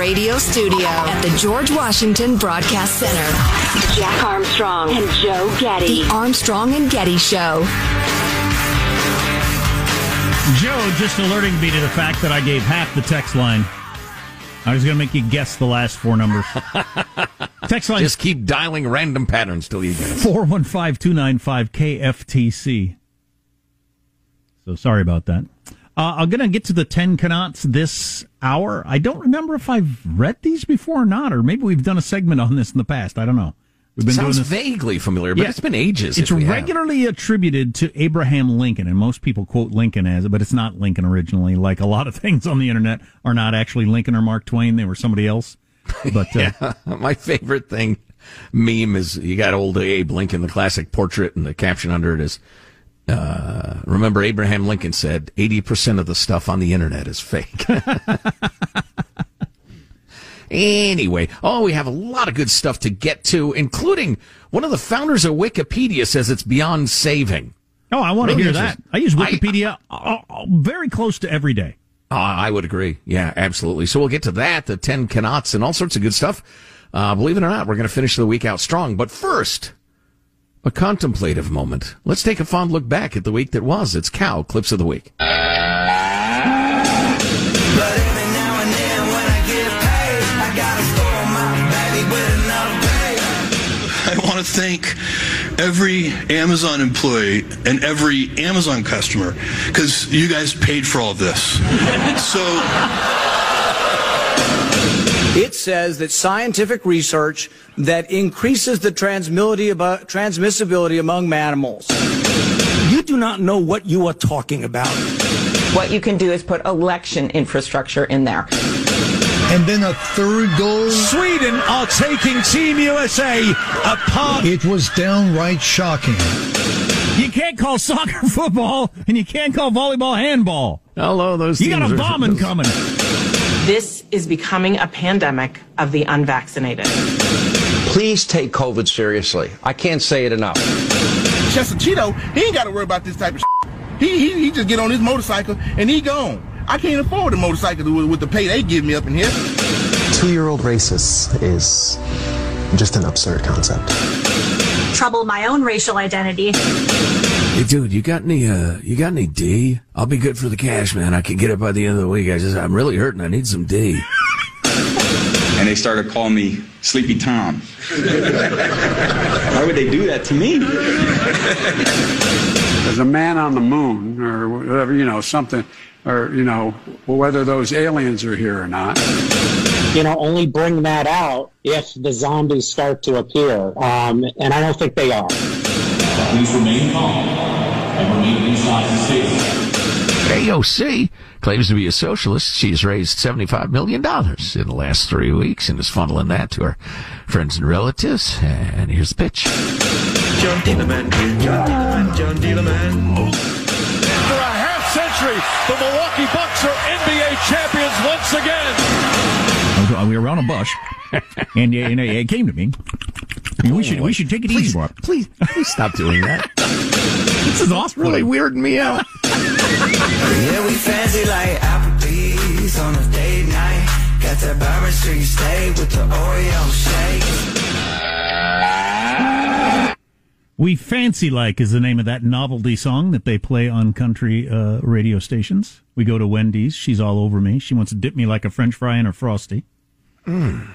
Radio Studio at the George Washington Broadcast Center, Jack Armstrong and Joe Getty. The Armstrong and Getty Show. Joe just alerting me to the fact that I gave half the text line. I was going to make you guess the last four numbers. text line Just keep dialing random patterns till you get it. 415 295 KFTC. So sorry about that. Uh, I'm going to get to the 10 Cannots this hour. I don't remember if I've read these before or not, or maybe we've done a segment on this in the past. I don't know. We've been Sounds doing this. vaguely familiar, but Yeah. it's been ages. It's we have. regularly attributed to Abraham Lincoln, and most people quote Lincoln as it, but it's not Lincoln originally. Like a lot of things on the internet are not actually Lincoln or Mark Twain; they were somebody else. But uh, Yeah, my favorite thing meme is you got old Abe Lincoln, the classic portrait, and the caption under it is, uh, "Remember Abraham Lincoln said eighty percent of the stuff on the internet is fake." anyway, oh, we have a lot of good stuff to get to, including one of the founders of Wikipedia says it's beyond saving. oh, I want to Really hear that. I use Wikipedia uh, uh, very close to every day. Uh, I would agree. Yeah, absolutely. So we'll get to that, the 10 cannots and all sorts of good stuff. Uh, believe it or not, we're going to finish the week out strong. But first, a contemplative moment. Let's take a fond look back at the week that was. It's Cow Clips of the Week. I want to thank every Amazon employee and every Amazon customer because you guys paid for all this. So It says that scientific research that increases the transmissibility among mammals. You do not know what you are talking about. What you can do is put election infrastructure in there. And then a third goal. Sweden are taking Team USA apart. It was downright shocking. You can't call soccer football, and you can't call volleyball handball. Hello, those You got a are- bombing coming. This is becoming a pandemic of the unvaccinated. Please take COVID seriously. I can't say it enough. Chester Cheeto, he ain't got to worry about this type of shit. He, he, he just get on his motorcycle and he gone. I can't afford a motorcycle with, with the pay they give me up in here. Two-year-old racist is just an absurd concept. Trouble my own racial identity. Hey, dude, you got any, uh, you got any D? I'll be good for the cash, man. I can get it by the end of the week. I just, I'm really hurting. I need some D. and they started calling me Sleepy Tom. Why would they do that to me? There's a man on the moon or whatever, you know, something, or, you know, whether those aliens are here or not. you know, only bring that out if the zombies start to appear. Um, and I don't think they are. Please remain calm and remain inside the station. AOC Claims to be a socialist. She's raised $75 million in the last three weeks and is funneling that to her friends and relatives. And here's the pitch. John Dealerman, John Dealerman, John Dealerman. For a half century, the Milwaukee Bucks are NBA champions once again. We were on a bus, and, uh, and uh, it came to me. We should we should take it easy, Bob. Please, please stop doing that. This is awesome. really weirding me out. Yeah, we fancy like Applebee's on a date night. Got that Bourbon Street steak with the Oreo shake. We Fancy Like is the name of that novelty song that they play on country uh, radio stations. We go to Wendy's. She's all over me. She wants to dip me like a French fry in a frosty. Uh,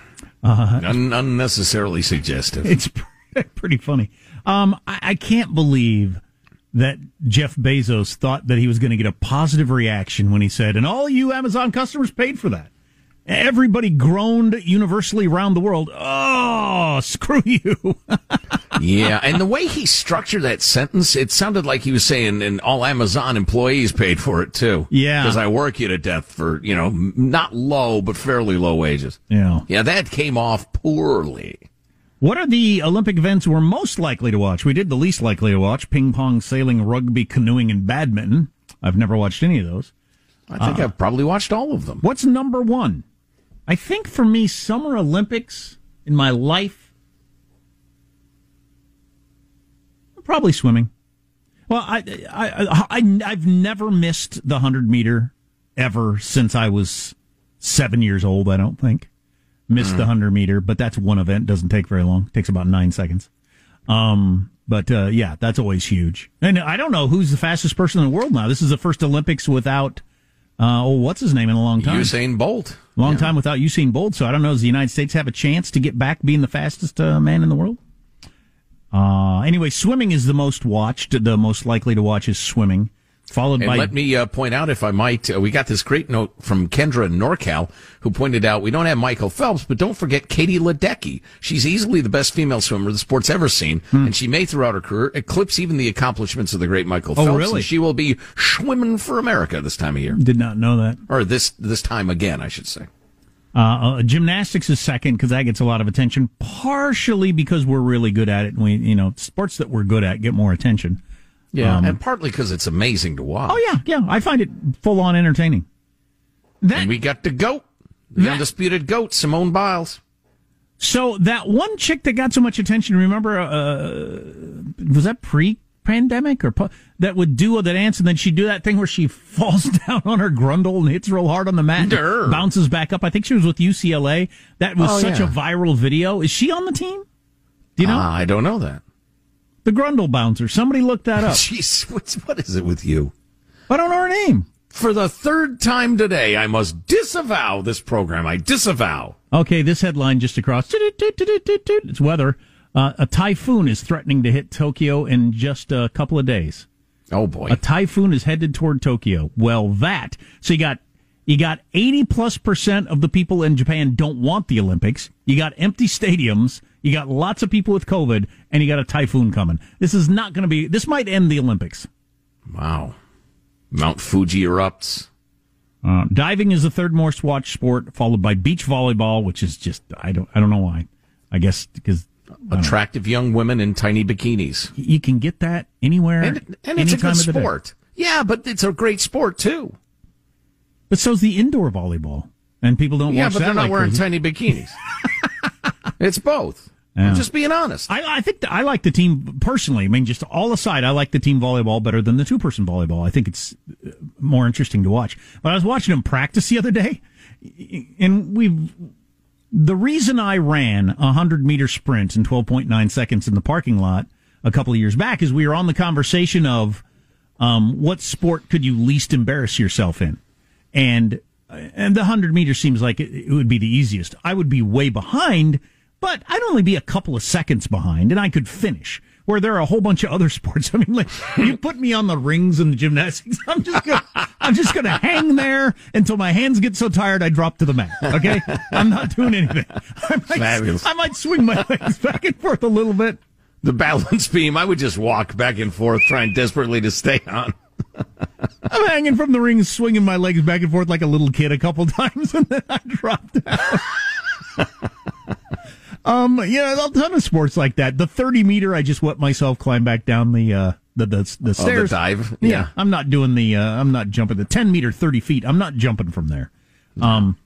Un- unnecessarily suggestive. It's pretty funny. Um, I, I can't believe that Jeff Bezos thought that he was going to get a positive reaction when he said, and all you Amazon customers paid for that. Everybody groaned universally around the world. Oh, screw you. yeah, and the way he structured that sentence, it sounded like he was saying, and all Amazon employees paid for it too. Yeah. Because I work you to death for, you know, not low, but fairly low wages. Yeah. Yeah, that came off poorly. What are the Olympic events we're most likely to watch? We did the least likely to watch ping pong, sailing, rugby, canoeing, and badminton. I've never watched any of those. I think uh, I've probably watched all of them. What's number one? I think for me, Summer Olympics in my life, probably swimming. Well, I, I, I, I've never missed the 100 meter ever since I was seven years old, I don't think. Missed the 100 meter, but that's one event. Doesn't take very long. takes about nine seconds. Um, but uh, yeah, that's always huge. And I don't know who's the fastest person in the world now. This is the first Olympics without, uh, oh, what's his name in a long time? Usain Bolt. Long Yeah. time without Usain Bolt, so I don't know. Does the United States have a chance to get back being the fastest uh, man in the world? Uh, anyway, swimming is the most watched. The most likely to watch is swimming, followed And by. let me uh, point out, if I might, uh, we got this great note from Kendra in NorCal, who pointed out we don't have Michael Phelps, but don't forget Katie Ledecky. She's easily the best female swimmer the sport's ever seen, and she may, throughout her career, eclipse even the accomplishments of the great Michael Oh, Phelps. really? And she will be swimming for America this time of year, Did not know that. or this this time again, I should say. Uh, uh, gymnastics is second because that gets a lot of attention, partially because we're really good at it, and we, you know, sports that we're good at get more attention. Yeah, Um, and partly because it's amazing to watch. oh yeah, yeah, I find it full on entertaining. and we got the goat, the undisputed goat, Simone Biles. So that one chick that got so much attention, remember, uh, was that pre-pandemic or po- that would do the dance and then she'd do that thing where she falls down on her grundle and hits real hard on the mat, Durr. bounces back up. I think she was with UCLA. That was Oh, such yeah. a viral video. Is she on the team? Do you know Ah, I don't know that. the grundle bouncer? Somebody look that up. Jeez, what's, what is it with you? I don't know her name. For the third time today, I must disavow this program. I disavow. Okay, this headline just across. It's weather. Uh, a typhoon is threatening to hit Tokyo in just a couple of days. Oh boy. A typhoon is headed toward Tokyo. Well, that so you got you got 80 plus percent of the people in Japan don't want the Olympics. You got empty stadiums. You got lots of people with COVID, and you got a typhoon coming. This is not going to be. This might end the Olympics. Wow. Mount Fuji erupts. Uh, diving is the third most watched sport, followed by beach volleyball, which is just I don't I don't know why. I guess because Attractive young women in tiny bikinis. you can get that anywhere, And, and it's a time good the sport. Yeah, but it's a great sport too. But so's the indoor volleyball, and people don't yeah, but they're not like wearing crazy. tiny bikinis. it's both. Yeah. I'm just being honest. I, I think that I like the team personally. I mean, just all aside, I like the team volleyball better than the two person volleyball. I think it's uh, more interesting to watch. But I was watching them practice the other day, and we've the reason I ran a hundred meter sprint in twelve point nine seconds in the parking lot a couple of years back is we were on the conversation of um, what sport could you least embarrass yourself in, and and the hundred meters seems like it would be the easiest. I would be way behind, but I'd only be a couple of seconds behind, and I could finish. Where there are a whole bunch of other sports. I mean, like you put me on the rings and the gymnastics, I'm just gonna, I'm just gonna hang there until my hands get so tired I drop to the mat. Okay, I'm not doing anything. I might, Fabulous. I might swing my legs back and forth a little bit. The balance beam, I would just walk back and forth trying desperately to stay on. I'm hanging from the ring, swinging my legs back and forth like a little kid a couple times, and then I dropped out. Um, yeah, a ton of sports like that. The 30 meter, I just let myself climb back down the uh, the the, the stairs. Oh, the dive? Yeah. Yeah. I'm not doing the. Uh, I'm not jumping the 10 meter, 30 feet. I'm not jumping from there. Um,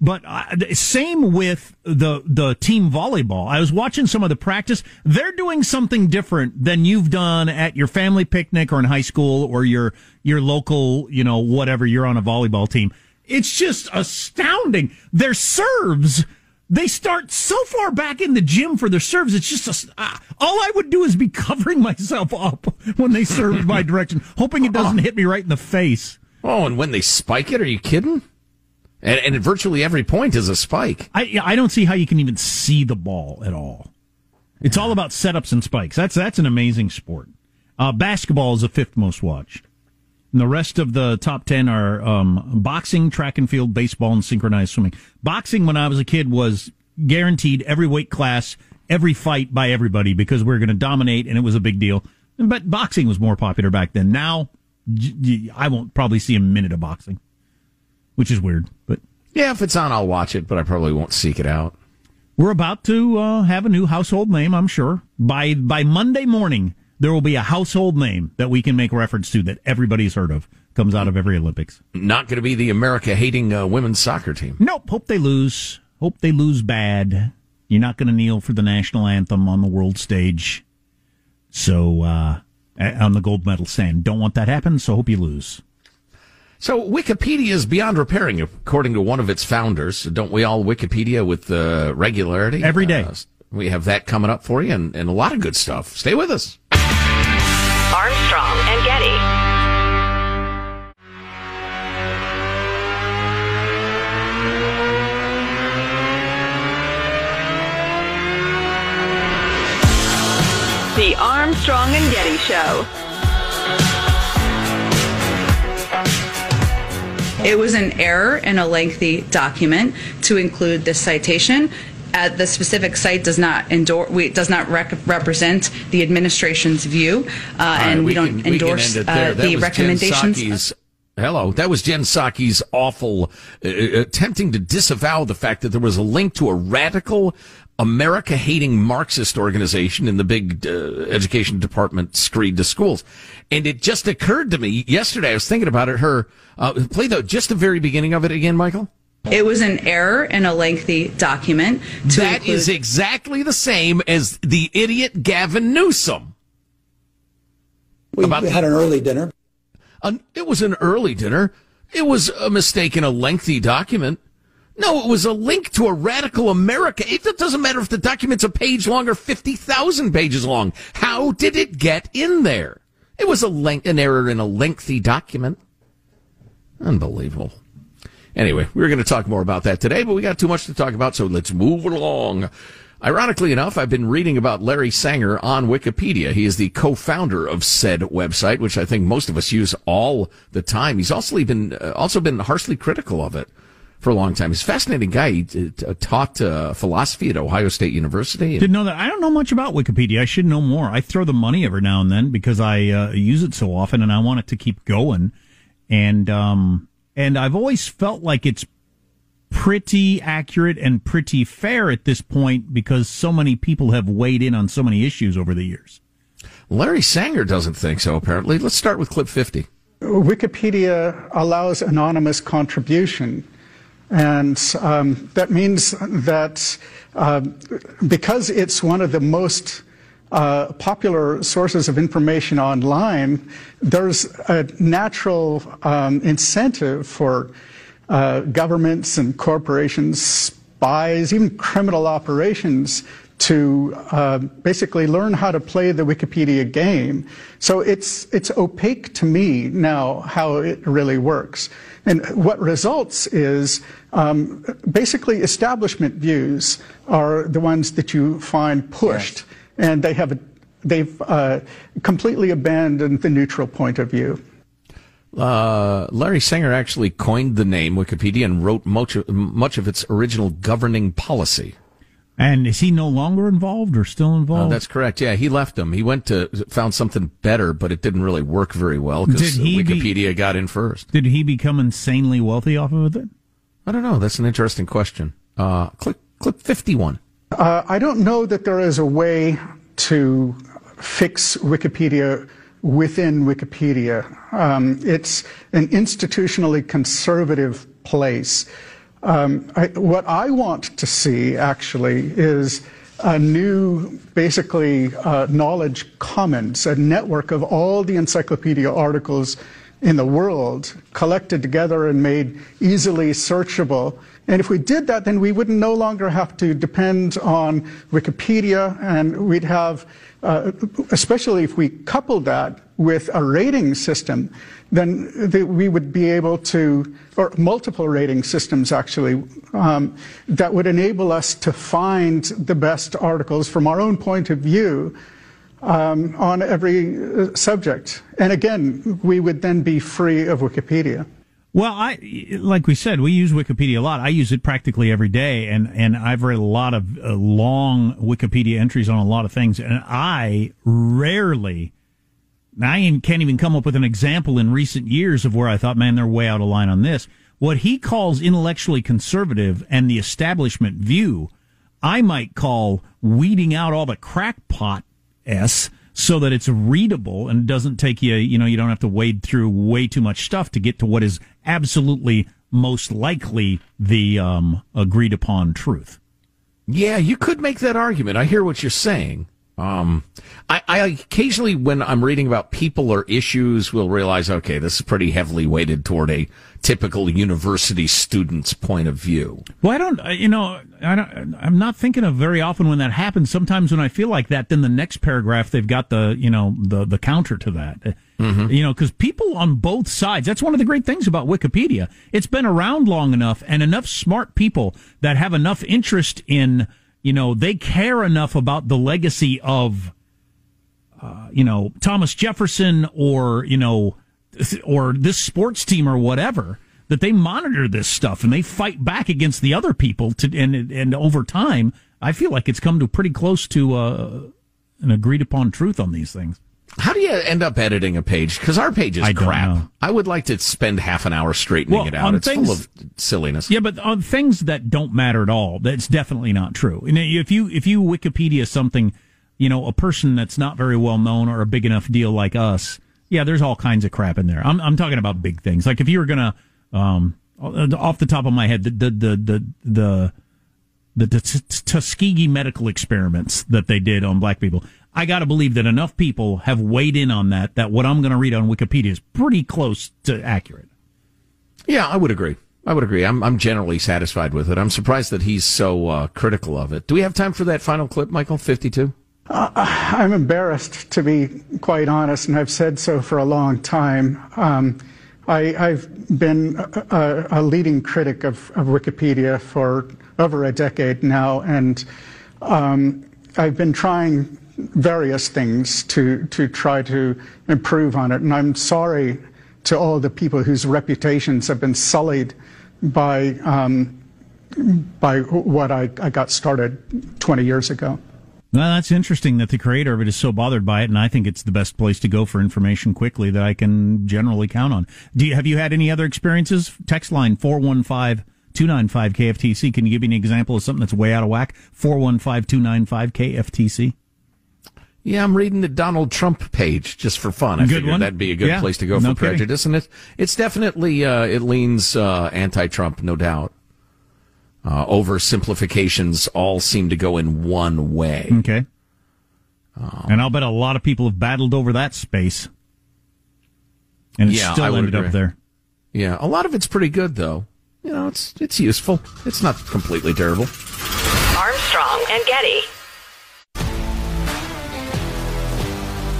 but uh, same with the the team volleyball. I was watching some of the practice. They're doing something different than you've done at your family picnic or in high school or your your local, you know, whatever. You're on a volleyball team. It's just astounding. Their serves. They start so far back in the gym for their serves. It's just a, uh, all I would do is be covering myself up when they served my direction, hoping it doesn't hit me right in the face. Oh, and when they spike it, are you kidding? And, and virtually every point is a spike. I I don't see how you can even see the ball at all. It's all about setups and spikes. That's that's an amazing sport. Uh, basketball is the fifth most watched. And the rest of the top ten are um, boxing, track and field, baseball, and synchronized swimming. Boxing, when I was a kid, was guaranteed every weight class, every fight by everybody because we are going to dominate, and it was a big deal. But boxing was more popular back then. Now, I won't probably see a minute of boxing, which is weird. But Yeah, if it's on, I'll watch it, but I probably won't seek it out. We're about to uh, have a new household name, I'm sure. By by Monday morning, there will be a household name that we can make reference to that everybody's heard of. Comes out of every Olympics. Not going to be the America hating uh, women's soccer team. Nope. Hope they lose. Hope they lose bad. You're not going to kneel for the national anthem on the world stage. So uh, on the gold medal stand, don't want that happen. So hope you lose. So Wikipedia is beyond repairing, according to one of its founders. Don't we all Wikipedia with uh, regularity? Every day. Uh, we have that coming up for you and, and a lot of good stuff. Stay with us. Armstrong and Getty. The Armstrong and Getty Show. It was an error in a lengthy document to include this citation. Uh, the specific site does not endorse, we, does not rec- represent the administration's view, uh, right, and we, we don't can- endorse end it there. uh, That the was Jen recommendations. Psaki's- Hello, that was Jen Psaki's awful uh, attempting to disavow the fact that there was a link to a radical America-hating Marxist organization in the big uh, education department screed to schools, and it just occurred to me yesterday. I was thinking about it. Her uh, play the just the very beginning of it again, Michael. It was an error in a lengthy document. To That include- is exactly the same as the idiot Gavin Newsom. We had an early dinner. An, it was an early dinner. It was a mistake in a lengthy document. No, it was a link to a radical America. It doesn't matter if the document's a page long or 50,000 pages long. How did it get in there? It was a length, an error in a lengthy document. Unbelievable. Anyway, we were going to talk more about that today, but we got too much to talk about, so let's move along. Ironically enough, I've been reading about Larry Sanger on Wikipedia. He is the co-founder of said website, which I think most of us use all the time. He's also been uh, also been harshly critical of it for a long time. He's a fascinating guy. He uh, taught uh, philosophy at Ohio State University. Didn't know that. I don't know much about Wikipedia. I should know more. I throw the money every now and then because I uh, use it so often, and I want it to keep going. And um, and I've always felt like it's pretty accurate and pretty fair at this point because so many people have weighed in on so many issues over the years. Larry Sanger doesn't think so. Apparently, let's start with clip fifty. Wikipedia allows anonymous contribution. And um, that means that uh, because it's one of the most uh, popular sources of information online, there's a natural um, incentive for uh, governments and corporations, spies, even criminal operations to uh, basically learn how to play the Wikipedia game. So it's it's opaque to me now how it really works. And what results is um, basically establishment views are the ones that you find pushed, and they have they've uh, completely abandoned the neutral point of view. Uh, Larry Sanger actually coined the name Wikipedia and wrote much of, much of its original governing policy. And is he no longer involved or still Oh, involved? that's correct. Yeah, he left them. He went to found something better, but it didn't really work very well because Did he be- Wikipedia got in first. Did he become insanely wealthy off of it? I don't know. That's an interesting question. Uh, click clip fifty one. Uh, I don't know that there is a way to fix Wikipedia within Wikipedia. Um, it's an institutionally conservative place. Um, I, what I want to see actually is a new, basically, uh, knowledge commons, a network of all the encyclopedia articles in the world collected together and made easily searchable. And if we did that, then we would no longer have to depend on Wikipedia, and we'd have, uh, especially if we coupled that with a rating system, then the, we would be able to, or multiple rating systems actually, um, that would enable us to find the best articles from our own point of view um, on every uh, subject. And again, we would then be free of Wikipedia. Well, I like we said, we use Wikipedia a lot. I use it practically every day, and and I've read a lot of uh, long Wikipedia entries on a lot of things, and I rarely. I can't even come up with an example in recent years of where I thought, man, they're way out of line on this. What he calls intellectually conservative and the establishment view, I might call weeding out all the crackpot s so that it's readable and doesn't take you, you know, you don't have to wade through way too much stuff to get to what is absolutely most likely the um, agreed upon truth. Yeah, you could make that argument. I hear what you're saying. Um, I, I occasionally, when I'm reading about people or issues, will realize, okay, this is pretty heavily weighted toward a typical university student's point of view. Well, I don't, uh, you know, I don't, I'm not thinking of very often when that happens. Sometimes when I feel like that, then the next paragraph they've got the, you know, the the counter to that. Uh, You know, because people on both sides. That's one of the great things about Wikipedia. It's been around long enough, and enough smart people that have enough interest in, you know, they care enough about the legacy of uh, you know Thomas Jefferson or you know or this sports team or whatever that they monitor this stuff and they fight back against the other people to and and over time I feel like it's come to pretty close to uh, an agreed upon truth on these things. How do you end up editing a page? Because our page is I crap. know. I would like to spend half an hour straightening Well, it out. It's things- full of silliness. Yeah, but on things that don't matter at all, that's definitely not true. And if you if you Wikipedia something, you know, a person that's not very well known or a big enough deal like us, yeah, there's all kinds of crap in there. I'm I'm talking about big things. Like if you were gonna, um, off the top of my head, the the the the the, the, the T- T- Tuskegee medical experiments that they did on black people. I got to believe that enough people have weighed in on that that what I'm going to read on Wikipedia is pretty close to accurate. Yeah, I would agree. I would agree. I'm I'm generally satisfied with it. I'm surprised that he's so uh, critical of it. Do we have time for that final clip, Michael? Fifty-two. Uh, I'm embarrassed, to be quite honest, and I've said so for a long time. Um, I, I've been a, a, a leading critic of, of Wikipedia for over a decade now, and um, I've been trying various things to, to try to improve on it. And I'm sorry to all the people whose reputations have been sullied by, um, by what I, I got started 20 years ago. Well, that's interesting that the creator of it is so bothered by it, and I think it's the best place to go for information quickly that I can generally count on. Do you, have you had any other experiences? Text line 415 295 KFTC. Can you give me an example of something that's way out of whack? 415 295 KFTC. Yeah, I'm reading the Donald Trump page just for fun. I Good figured one. that'd be a good Yeah, place to go no for kidding. prejudice, and it, it's definitely uh, it leans uh, anti-Trump, no doubt. Uh, oversimplifications all seem to go in one way. Okay. and I'll bet a lot of people have battled over that space. And it Yeah, still would ended agree. up there. Yeah, a lot of it's pretty good though. You know, it's it's useful. It's not completely terrible. Armstrong and Getty.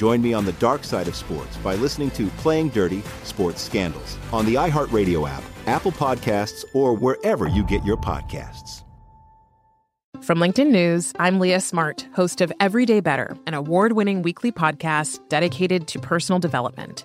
Join me on the dark side of sports by listening to Playing Dirty Sports Scandals on the iHeartRadio app, Apple Podcasts, or wherever you get your podcasts. From LinkedIn News, I'm Leah Smart, host of Everyday Better, an award winning weekly podcast dedicated to personal development.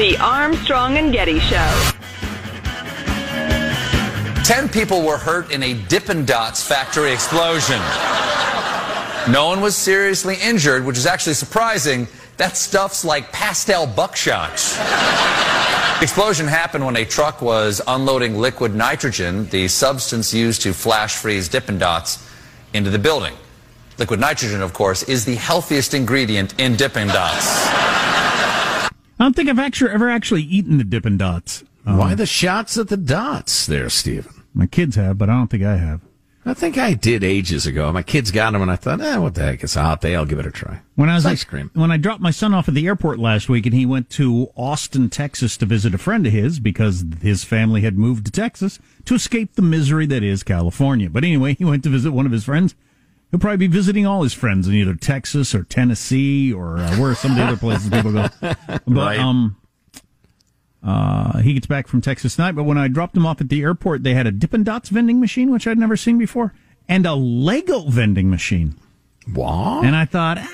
The Armstrong and Getty Show. Ten people were hurt in a Dippin' Dots factory explosion. No one was seriously injured, which is actually surprising. That stuff's like pastel buckshot. Explosion happened when a truck was unloading liquid nitrogen, the substance used to flash freeze Dippin' Dots, into the building. Liquid nitrogen, of course, is the healthiest ingredient in Dippin' Dots. I don't think I've actually ever actually eaten the Dippin' Dots. Um, Why the shots at the dots there, Stephen? My kids have, but I don't think I have. I think I did ages ago. My kids got them, and I thought, eh, what the heck? It's a hot day. I'll give it a try. When I was It's ice cream. when I dropped my son off at the airport last week, and he went to Austin, Texas, to visit a friend of his because his family had moved to Texas to escape the misery that is California. But anyway, he went to visit one of his friends. He'll probably be visiting all his friends in either Texas or Tennessee or uh, where some of the other places people go. But Right. um, uh, he gets back from Texas tonight. But when I dropped him off at the airport, they had a Dippin' Dots vending machine, which I'd never seen before, and a Lego vending machine. What? And I thought, "Ah,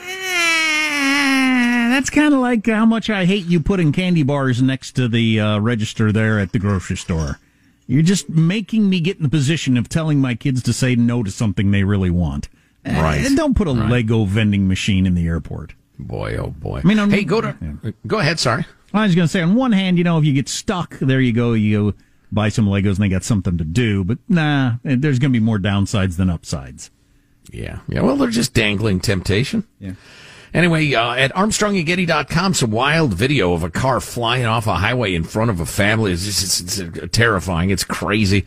that's kind of like how much I hate you putting candy bars next to the uh, register there at the grocery store. You're just making me get in the position of telling my kids to say no to something they really want. Right. And don't put a Right. Lego vending machine in the airport. Boy, oh boy. I mean, on- hey, go to. Go ahead. Sorry. I was going to say, on one hand, you know, if you get stuck, there you go. You go buy some Legos and they got something to do. But nah, eh, there's going to be more downsides than upsides. Yeah. Yeah. Well, they're just dangling temptation. Yeah. Anyway, uh, at ArmstrongandGetty.com, some wild video of a car flying off a highway in front of a family. It's, just, it's, it's terrifying. It's crazy.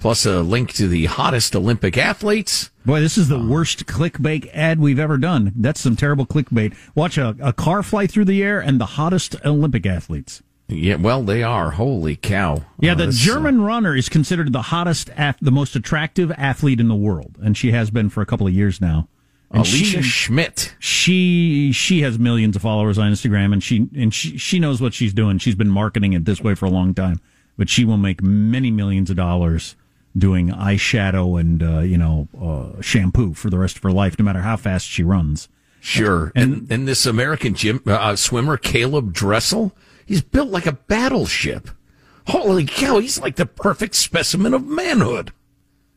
Plus a link to the hottest Olympic athletes. Boy, this is the worst clickbait ad we've ever done. That's some terrible clickbait. Watch a, a car fly through the air and the hottest Olympic athletes. Yeah, well, they are. Holy cow. Yeah, Uh, the this, uh, German runner is considered the hottest, ath- the most attractive athlete in the world, and she has been for a couple of years now. And Alicia Schmidt. She she has millions of followers on Instagram, and she and she she knows what she's doing. She's been marketing it this way for a long time, but she will make many millions of dollars doing eyeshadow and uh, you know uh, shampoo for the rest of her life, no matter how fast she runs. Sure. And, and, this American gym uh, swimmer, Caeleb Dressel, he's built like a battleship. Holy cow, he's like the perfect specimen of manhood.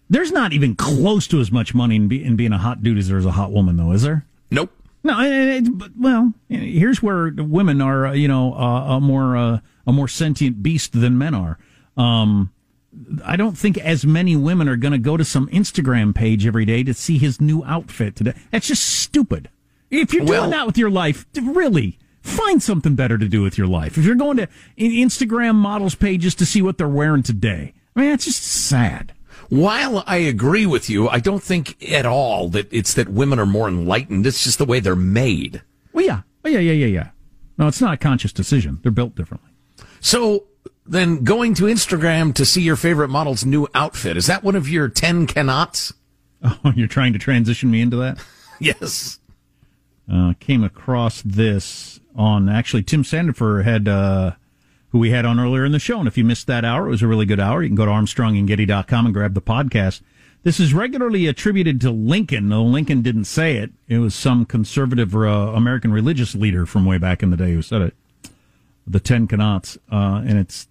There's not even close to as much money in, be, in being a hot dude as there is a hot woman, though, is there? Nope. No, it, it, well, here's where women are, uh, you know, uh, a more uh, a more sentient beast than men are. Um, I don't think as many women are going to go to some Instagram page every day to see his new outfit today. That's just stupid. If you're doing that with your life, really find something better to do with your life. If you're going to Instagram models pages to see what they're wearing today, I mean, that's just sad. While I agree with you, I don't think at all that it's that women are more enlightened. It's just the way they're made. Well, yeah, oh, yeah, yeah, yeah, yeah. No, it's not a conscious decision. They're built differently. So then going to Instagram to see your favorite model's new outfit, is that one of your 10 cannots? Oh, you're trying to transition me into that? yes. Uh, came across this on actually Tim Sandefur had uh, who we had on earlier in the show, and if you missed that hour, it was a really good hour. You can go to ArmstrongandGetty.com and grab the podcast. This is regularly attributed to Lincoln, though Lincoln didn't say it. It was some conservative uh, American religious leader from way back in the day who said it. The Ten Cannots, uh, and it's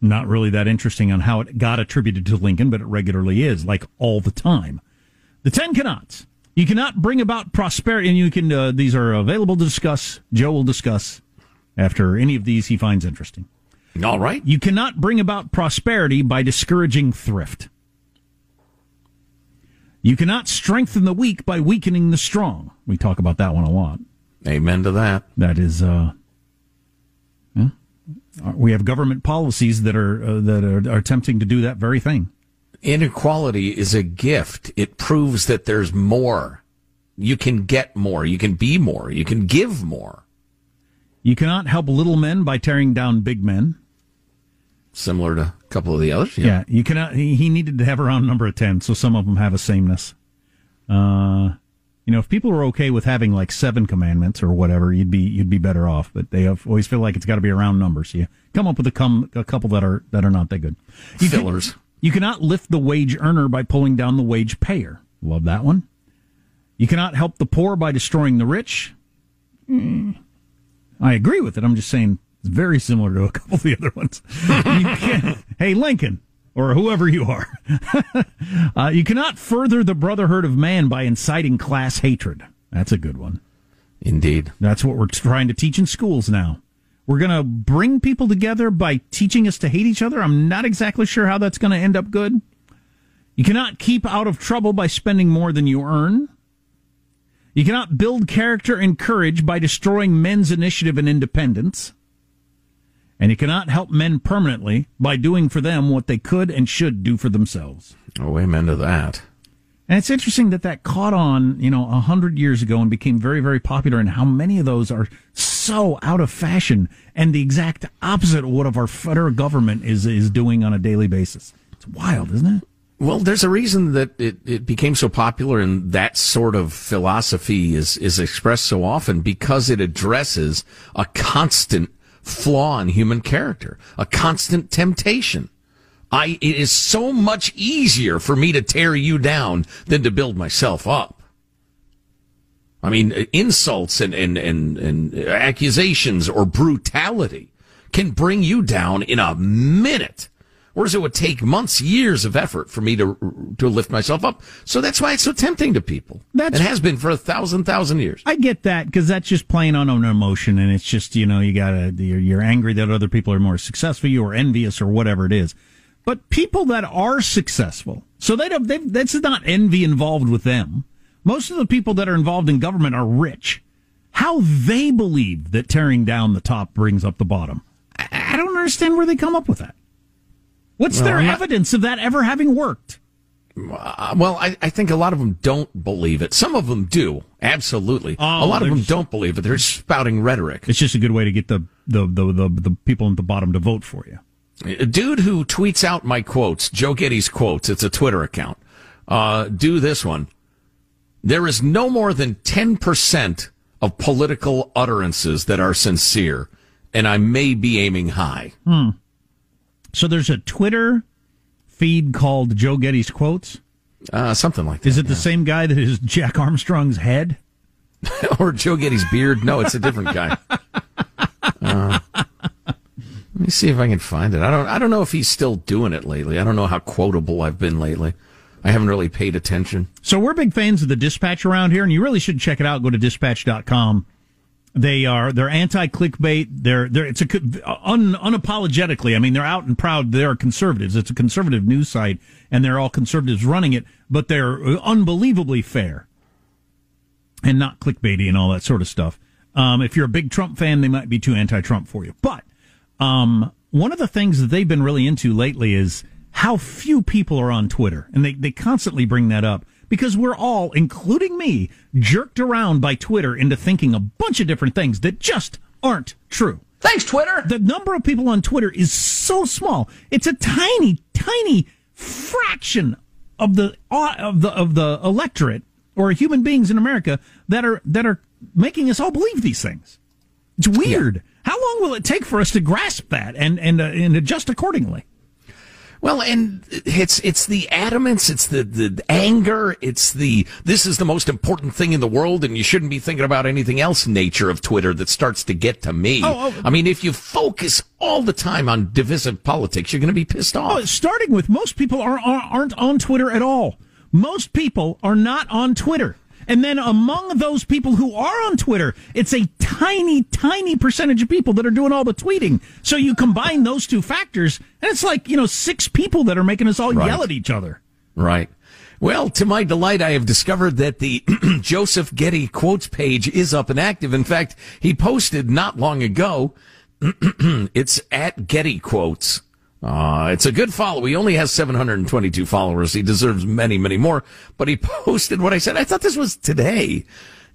not really that interesting on how it got attributed to Lincoln, but it regularly is, like all the time. The Ten Cannots. You cannot bring about prosperity, and you can. Uh, these are available to discuss. Joe will discuss after any of these he finds interesting. All right. You cannot bring about prosperity by discouraging thrift. You cannot strengthen the weak by weakening the strong. We talk about that one a lot. Amen to that. That is, uh. Uh, we have government policies that are uh, that are, are attempting to do that very thing. Inequality is a gift. It proves that there's more. You can get more. You can be more. You can give more. You cannot help little men by tearing down big men. Similar to a couple of the others. Yeah, you cannot. He, he needed to have a round number of ten, so some of them have a sameness. Uh, you know, if people were okay with having like seven commandments or whatever, you'd be you'd be better off. But they have, always feel like it's got to be a round number, so you come up with a, com, a couple that are that are not that good. You can- Fillers. you cannot lift the wage earner by pulling down the wage payer. Love that one. You cannot help the poor by destroying the rich. Mm. I agree with it. I'm just saying it's very similar to a couple of the other ones. Hey, Lincoln, or whoever you are, uh, you cannot further the brotherhood of man by inciting class hatred. That's a good one. Indeed. That's what we're trying to teach in schools now. We're going to bring people together by teaching us to hate each other. I'm not exactly sure how that's going to end up good. You cannot keep out of trouble by spending more than you earn. You cannot build character and courage by destroying men's initiative and independence. And you cannot help men permanently by doing for them what they could and should do for themselves. Oh, amen to that. And it's interesting that that caught on, you know, a hundred years ago and became very, very popular. And how many of those are so out of fashion and the exact opposite of what of our federal government is is doing on a daily basis. It's wild, isn't it? Well, there's a reason that it, it became so popular and that sort of philosophy is, is expressed so often because it addresses a constant flaw in human character, a constant temptation. I, it is so much easier for me to tear you down than to build myself up. I mean, insults and, and, and, and accusations or brutality can bring you down in a minute. Whereas it would take months, years of effort for me to to lift myself up. So that's why it's so tempting to people. That's- it has been for a thousand, thousand years. I get that because that's just playing on an emotion, and it's just you know you gotta you're, you're angry that other people are more successful, you or envious or whatever it is. But people that are successful, so they don't. They, that's not envy involved with them. Most of the people that are involved in government are rich. How they believe that tearing down the top brings up the bottom, I, I don't understand where they come up with that. What's Well, their not- evidence of that ever having worked? Uh, well, I, I think a lot of them don't believe it. Some of them do, absolutely. Oh, a lot of them don't believe it. They're spouting rhetoric. It's just a good way to get the the the the, the people at the bottom to vote for you. A dude who tweets out my quotes, Joe Getty's quotes, it's a Twitter account. Uh, do this one. There is no more than 10% of political utterances that are sincere, and I may be aiming high. Hmm. So there's a Twitter feed called Joe Getty's quotes. Uh, something like that. Is it the same guy that is Jack Armstrong's head? or Joe Getty's beard? No, it's a different guy. Uh, let me see if I can find it. I don't. I don't know if he's still doing it lately. I don't know how quotable I've been lately. I haven't really paid attention. So we're big fans of the Dispatch around here, and you really should check it out. Go to dispatch.com. They are they're anti clickbait. They're they're it's a un, unapologetically. I mean, they're out and proud. They are conservatives. It's a conservative news site, and they're all conservatives running it. But they're unbelievably fair and not clickbaity and all that sort of stuff. Um, if you're a big Trump fan, they might be too anti-Trump for you. But um, one of the things that they've been really into lately is how few people are on Twitter, and they they constantly bring that up because we're all, including me, jerked around by Twitter into thinking a bunch of different things that just aren't true. Thanks, Twitter. The number of people on Twitter is so small. It's a tiny, tiny fraction of the uh, of the of the electorate or human beings in America that are that are making us all believe these things. It's weird. Yeah. How long will it take for us to grasp that and and uh, and adjust accordingly? Well, and it's it's the adamance, it's the, the anger, it's the this is the most important thing in the world, and you shouldn't be thinking about anything else. Nature of Twitter that starts to get to me. Oh, oh. I mean, if you focus all the time on divisive politics, you're going to be pissed off. Oh, starting with most people are, are aren't on Twitter at all. Most people are not on Twitter. And then among those people who are on Twitter, it's a tiny, tiny percentage of people that are doing all the tweeting. So you combine those two factors, and it's like, you know, six people that are making us all right. yell at each other. Right. Well, to my delight, I have discovered that the Joseph Getty quotes page is up and active. In fact, he posted not long ago. it's at Getty quotes. Uh, it's a good follow. He only has 722 followers. He deserves many, many more. But he posted what I said. I thought this was today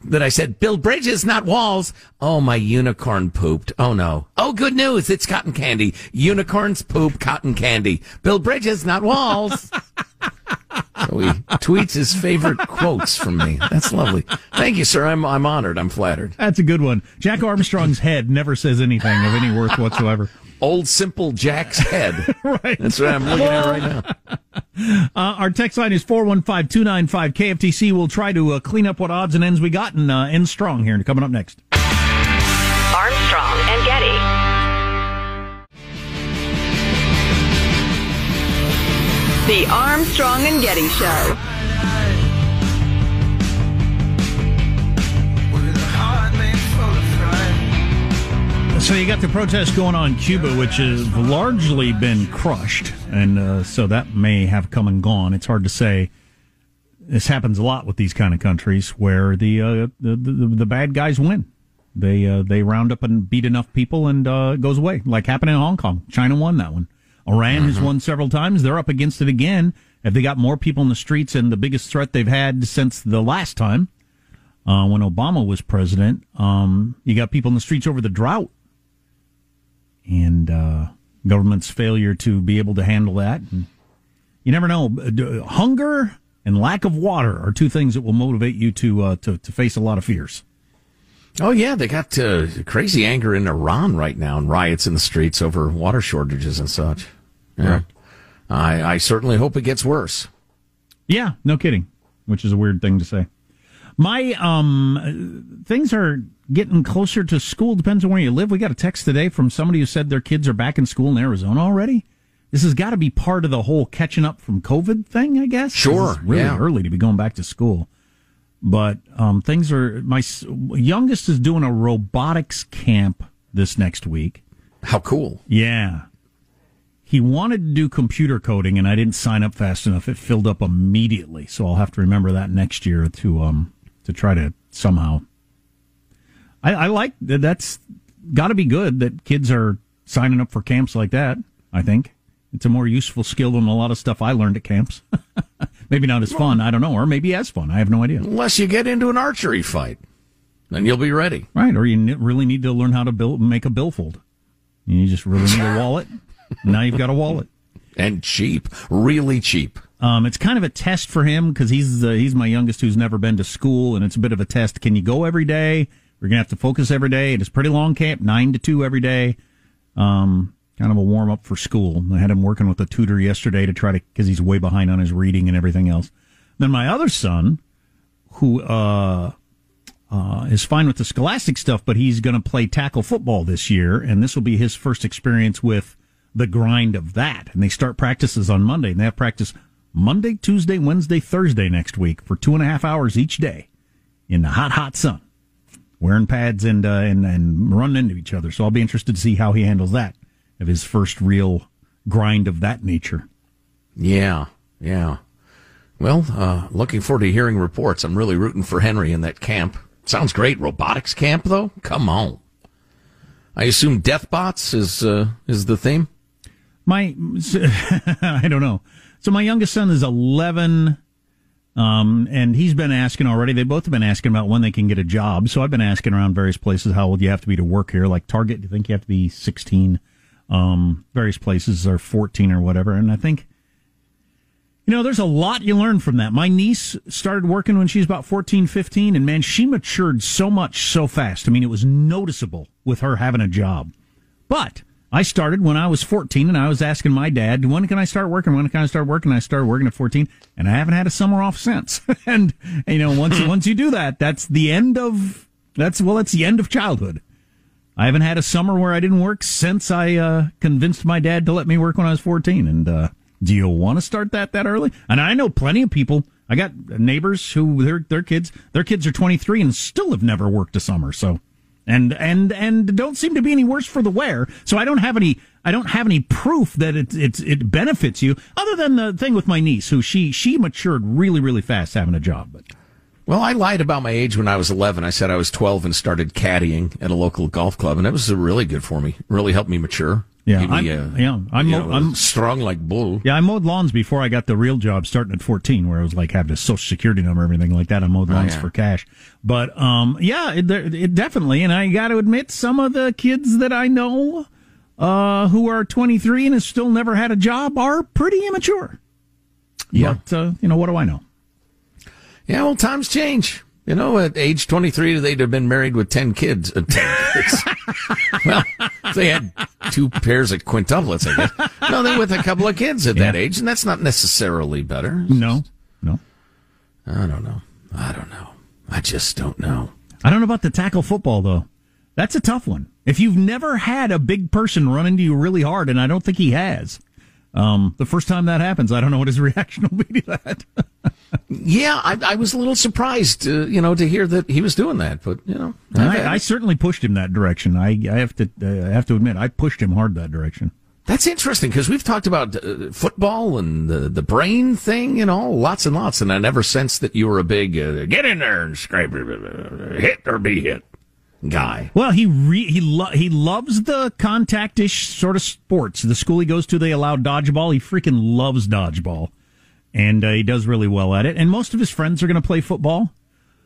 that I said, build bridges, not walls. Oh, my unicorn pooped. Oh no. Oh, good news. It's cotton candy. Unicorns poop cotton candy. Build bridges, not walls. so he tweets his favorite quotes from me. That's lovely. Thank you, sir. I'm, I'm honored. I'm flattered. That's a good one. Jack Armstrong's head never says anything of any worth whatsoever old simple Jack's head. right. That's what I'm looking at right now. Uh, our text line is 415-295 KFTC. We'll try to uh, clean up what odds and ends we got and uh, end strong here. Coming up next. Armstrong and Getty. The Armstrong and Getty Show. So you got the protest going on in Cuba, which has largely been crushed, and uh, so that may have come and gone. It's hard to say. This happens a lot with these kind of countries where the uh, the, the, the bad guys win. They uh, they round up and beat enough people and uh, it goes away, like happened in Hong Kong. China won that one. Iran mm-hmm. has won several times. They're up against it again. Have they got more people in the streets and the biggest threat they've had since the last time uh, when Obama was president? Um, you got people in the streets over the drought and uh, government's failure to be able to handle that. And you never know. Uh, hunger and lack of water are two things that will motivate you to uh, to, to face a lot of fears. Oh yeah, they got uh, crazy anger in Iran right now and riots in the streets over water shortages and such. Yeah, I, I certainly hope it gets worse. Yeah, no kidding. Which is a weird thing to say. My um things are getting closer to school. Depends on where you live. We got a text today from somebody who said their kids are back in school in Arizona already. This has got to be part of the whole catching up from COVID thing, I guess. Sure, it's really yeah. early to be going back to school. But um, things are. My youngest is doing a robotics camp this next week. How cool! Yeah, he wanted to do computer coding, and I didn't sign up fast enough. It filled up immediately, so I'll have to remember that next year to um to try to somehow I, I like that. That's got to be good that kids are signing up for camps like that. I think it's a more useful skill than a lot of stuff I learned at camps. maybe not as fun. I don't know, or maybe as fun. I have no idea. Unless you get into an archery fight, then you'll be ready. Right, or you really need to learn how to build, make a billfold. You just really need a wallet. now you've got a wallet and cheap, really cheap. Um, it's kind of a test for him because he's uh, he's my youngest who's never been to school, and it's a bit of a test. Can you go every day? We're going to have to focus every day. It is pretty long camp, nine to two every day. Um, kind of a warm up for school. I had him working with a tutor yesterday to try to, because he's way behind on his reading and everything else. Then my other son, who uh, uh, is fine with the scholastic stuff, but he's going to play tackle football this year, and this will be his first experience with the grind of that. And they start practices on Monday, and they have practice Monday, Tuesday, Wednesday, Thursday next week for two and a half hours each day in the hot, hot sun, wearing pads and uh, and and running into each other. So I'll be interested to see how he handles that of his first real grind of that nature. Yeah, yeah. Well, uh, looking forward to hearing reports. I'm really rooting for Henry in that camp. Sounds great. Robotics camp, though. Come on. I assume Deathbots is uh, is the theme. My, I don't know. So my youngest son is 11, um, and he's been asking already. They both have been asking about when they can get a job. So I've been asking around various places how old you have to be to work here. Like Target, do you think you have to be 16? Um, various places are 14 or whatever. And I think, you know, there's a lot you learn from that. My niece started working when she was about 14, 15, and man, she matured so much so fast. I mean, it was noticeable with her having a job. But I started when I was 14 and I was asking my dad, when can I start working? When can I start working? I started working at 14 and I haven't had a summer off since. and, you know, once, once you do that, that's the end of, that's, well, that's the end of childhood. I haven't had a summer where I didn't work since I, uh, convinced my dad to let me work when I was 14. And, uh, do you want to start that that early? And I know plenty of people. I got neighbors who their, their kids, their kids are 23 and still have never worked a summer. So, and and and don't seem to be any worse for the wear. So I don't have any I don't have any proof that it it it benefits you, other than the thing with my niece, who she she matured really really fast having a job. But well, I lied about my age when I was 11. I said I was 12 and started caddying at a local golf club, and it was really good for me. Really helped me mature. Yeah, I'm, uh, yeah, I'm, you know, I'm strong like bull. Yeah, I mowed lawns before I got the real job starting at 14, where I was like having a social security number, everything like that. I mowed Oh, lawns yeah. for cash. But, um, yeah, it, it definitely, and I got to admit, some of the kids that I know, uh, who are 23 and have still never had a job are pretty immature. Yeah. But, uh, you know, what do I know? Yeah, well, times change. You know, at age 23, they'd have been married with 10 kids. Uh, 10 kids. well, they had two pairs of quintuplets, I guess. No, they with a couple of kids at that age, and that's not necessarily better. No, no. I don't know. I don't know. I just don't know. I don't know about the tackle football though. That's a tough one. If you've never had a big person run into you really hard, and I don't think he has, um, the first time that happens, I don't know what his reaction will be to that. Yeah, I, I was a little surprised, uh, you know, to hear that he was doing that, but, you know. I, I certainly pushed him that direction. I, I have to, uh, I have to admit, I pushed him hard that direction. That's interesting because we've talked about uh, football and the, the brain thing, you know, lots and lots, and I never sensed that you were a big uh, get in there and scrape, hit or be hit guy. Well, he re- he lo- he loves the contactish sort of sports. The school he goes to, they allow dodgeball. He freaking loves dodgeball, and uh, he does really well at it. And most of his friends are going to play football.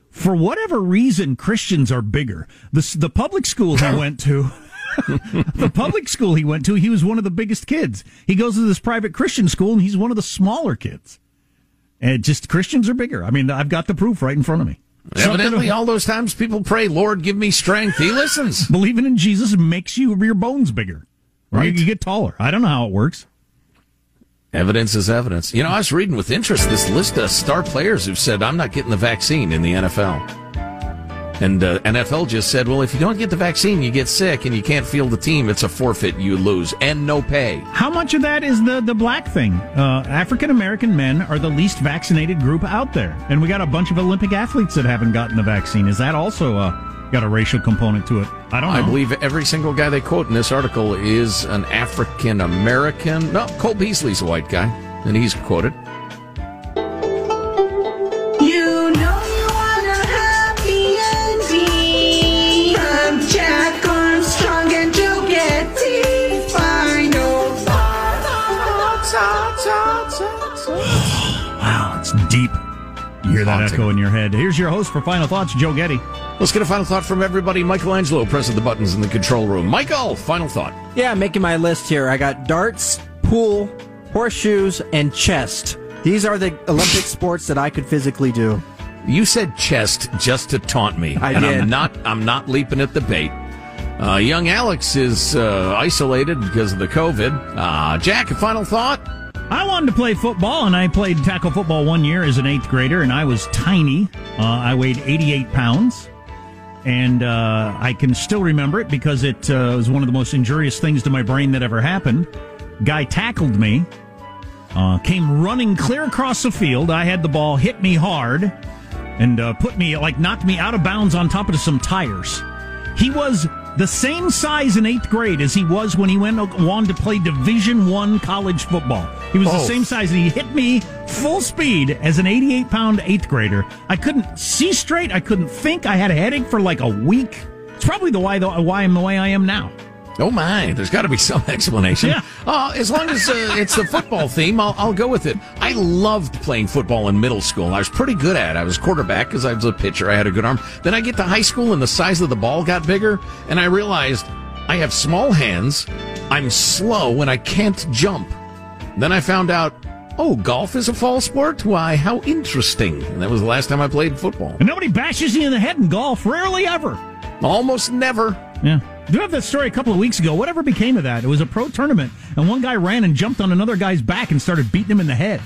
For whatever reason, Christians are bigger. The the public school he went to. the public school he went to, he was one of the biggest kids. He goes to this private Christian school, and he's one of the smaller kids. And just Christians are bigger. I mean, I've got the proof right in front of me. Evidently, all those times people pray, Lord, give me strength. He listens. Believing in Jesus makes you your bones bigger. Right. you get taller. I don't know how it works. Evidence is evidence. You know, I was reading with interest this list of star players who've said, I'm not getting the vaccine in the NFL. And uh, NFL just said, well, if you don't get the vaccine, you get sick and you can't field the team, it's a forfeit, you lose, and no pay. How much of that is the, the black thing? Uh, African American men are the least vaccinated group out there. And we got a bunch of Olympic athletes that haven't gotten the vaccine. Is that also uh, got a racial component to it? I don't know. I believe every single guy they quote in this article is an African American. No, Cole Beasley's a white guy, and he's quoted. Hear that Haunting. echo in your head. Here's your host for Final Thoughts, Joe Getty. Let's get a final thought from everybody. Michelangelo pressing the buttons in the control room. Michael, final thought. Yeah, making my list here. I got darts, pool, horseshoes, and chest. These are the Olympic sports that I could physically do. You said chest just to taunt me. I and did. I'm not I'm not leaping at the bait. Uh, young Alex is uh, isolated because of the COVID. Uh, Jack, a final thought? I wanted to play football, and I played tackle football one year as an eighth grader, and I was tiny. Uh, I weighed 88 pounds, and uh, I can still remember it because it uh, was one of the most injurious things to my brain that ever happened. Guy tackled me. Uh, came running clear across the field. I had the ball, hit me hard, and uh, put me, like, knocked me out of bounds on top of some tires. He was the same size in eighth grade as he was when he went on to play Division One college football. He was oh. the same size, and he hit me full speed as an 88 pound eighth grader. I couldn't see straight. I couldn't think. I had a headache for like a week. It's probably the why the why I'm the way I am now. Oh my! There's got to be some explanation. Yeah. Uh, as long as uh, it's the football theme, I'll, I'll, go with it. I loved playing football in middle school. I was pretty good at it. I was quarterback because I was a pitcher. I had a good arm. Then I get to high school and the size of the ball got bigger, and I realized I have small hands. I'm slow and I can't jump. Then I found out, oh, golf is a fall sport. Why? How interesting! And that was the last time I played football. And nobody bashes you in the head in golf. Rarely ever. Almost never. Yeah. Do have that story a couple of weeks ago. Whatever became of that? It was a pro tournament, and one guy ran and jumped on another guy's back and started beating him in the head.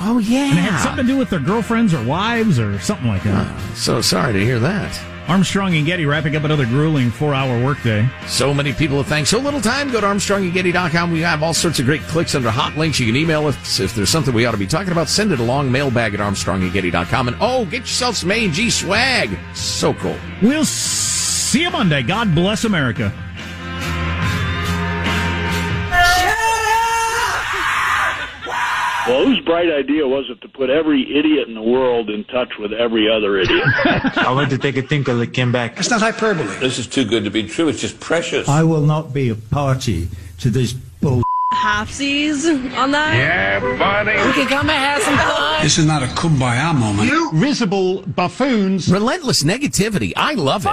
Oh yeah, and it had something to do with their girlfriends or wives or something like that. Uh, so sorry to hear that. Armstrong and Getty wrapping up another grueling four-hour workday. So many people to thank. So little time. Go to ArmstrongandGetty.com. We have all sorts of great clicks under hot links. You can email us if there's something we ought to be talking about. Send it along. Mailbag at ArmstrongandGetty.com. And oh, get yourself some A&G swag. So cool. We'll see you Monday. God bless America. Well, whose bright idea was it to put every idiot in the world in touch with every other idiot? I went to take a tinkle it came back. It's not hyperbole. This is too good to be true. It's just precious. I will not be a party to this bull. Halfsies on that? Yeah, buddy. We can come and have some fun. This is not a kumbaya moment. You risible buffoons. Relentless negativity. I love it.